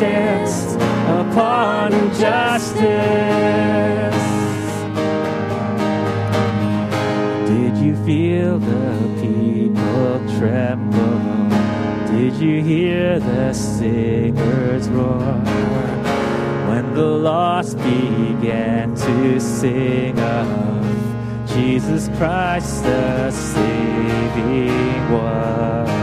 danced upon justice. Did you feel the people tremble? Did you hear the singers roar? When the lost began to sing of Jesus Christ the saving one.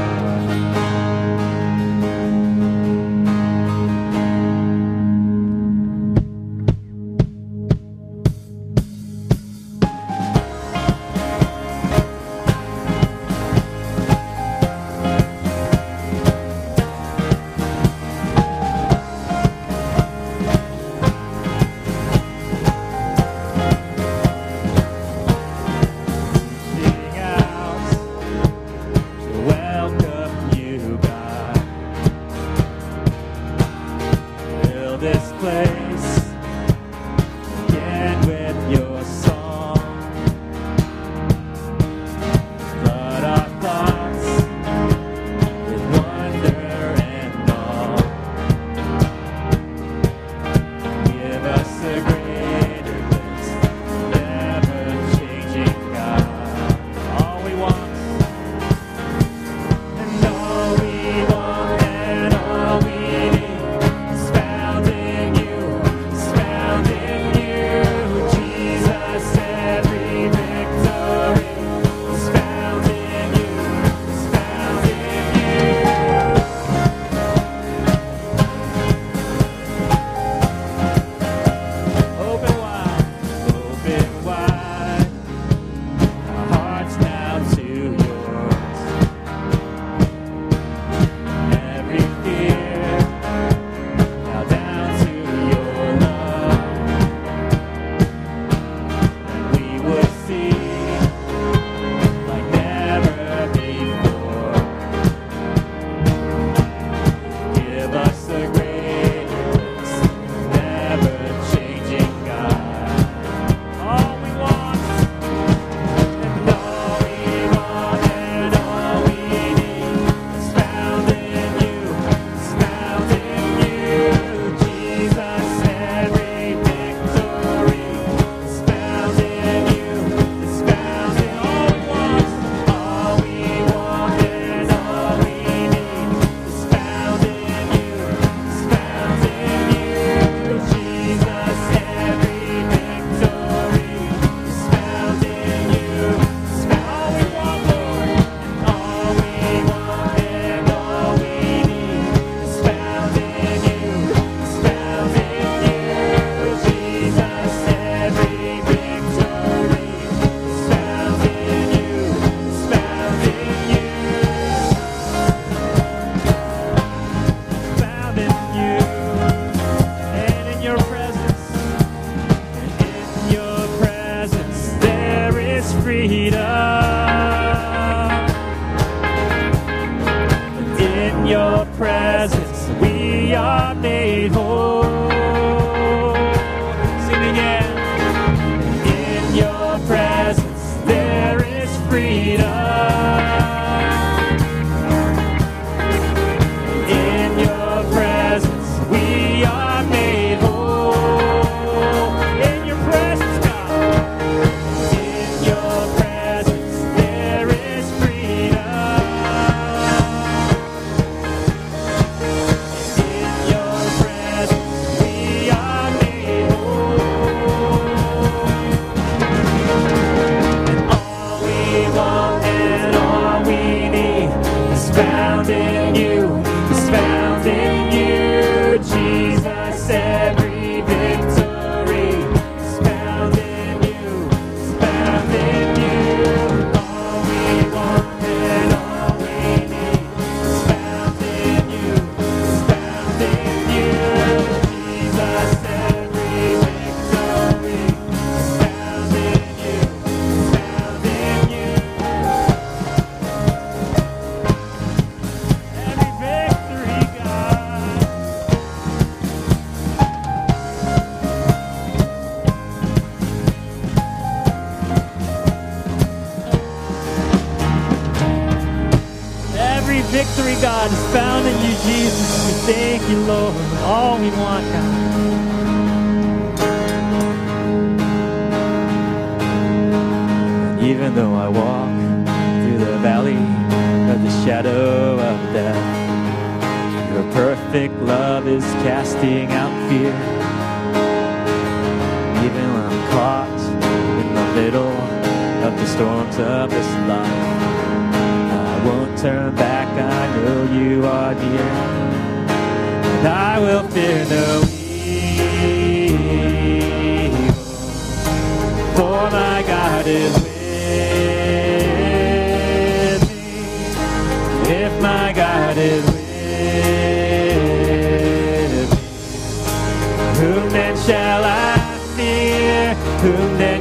in your presence we are made whole. Thank you, Lord, for all we want, God. Even though I walk through the valley of the shadow of death, your perfect love is casting out fear. Even when I'm caught in the middle of the storms of this life, I won't turn back, I know you are near. I will fear no evil, for my God is with me. If my God is with me, whom then shall I fear? Whom then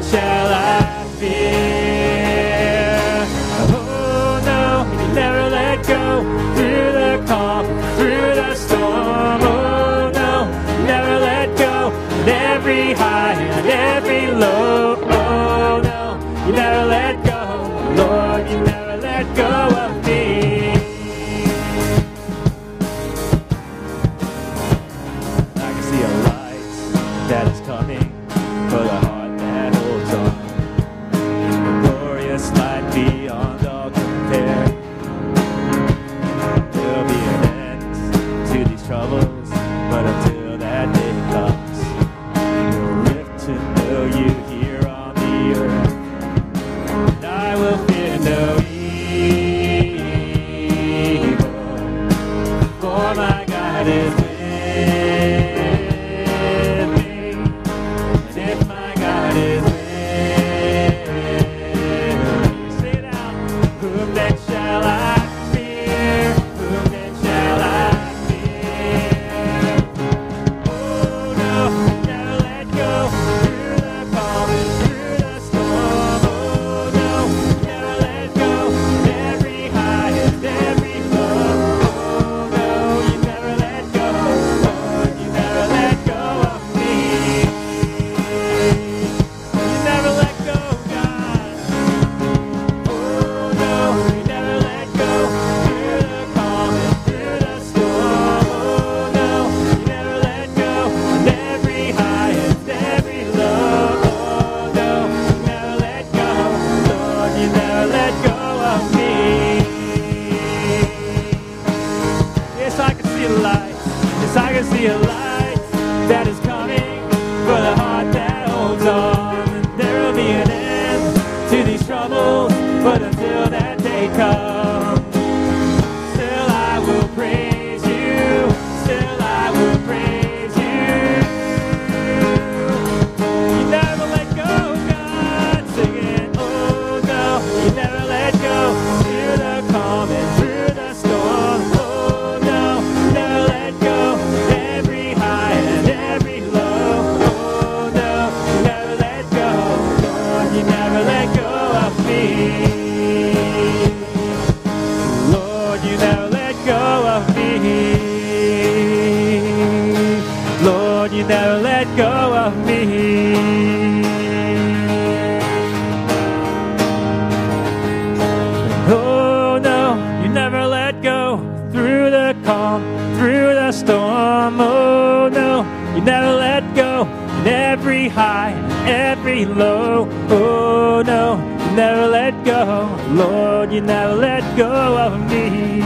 every low. Oh no, you never let go. Lord, you never let go of me.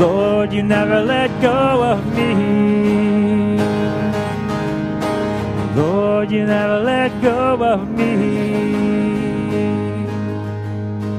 Lord, you never let go of me. Lord, you never let go of me.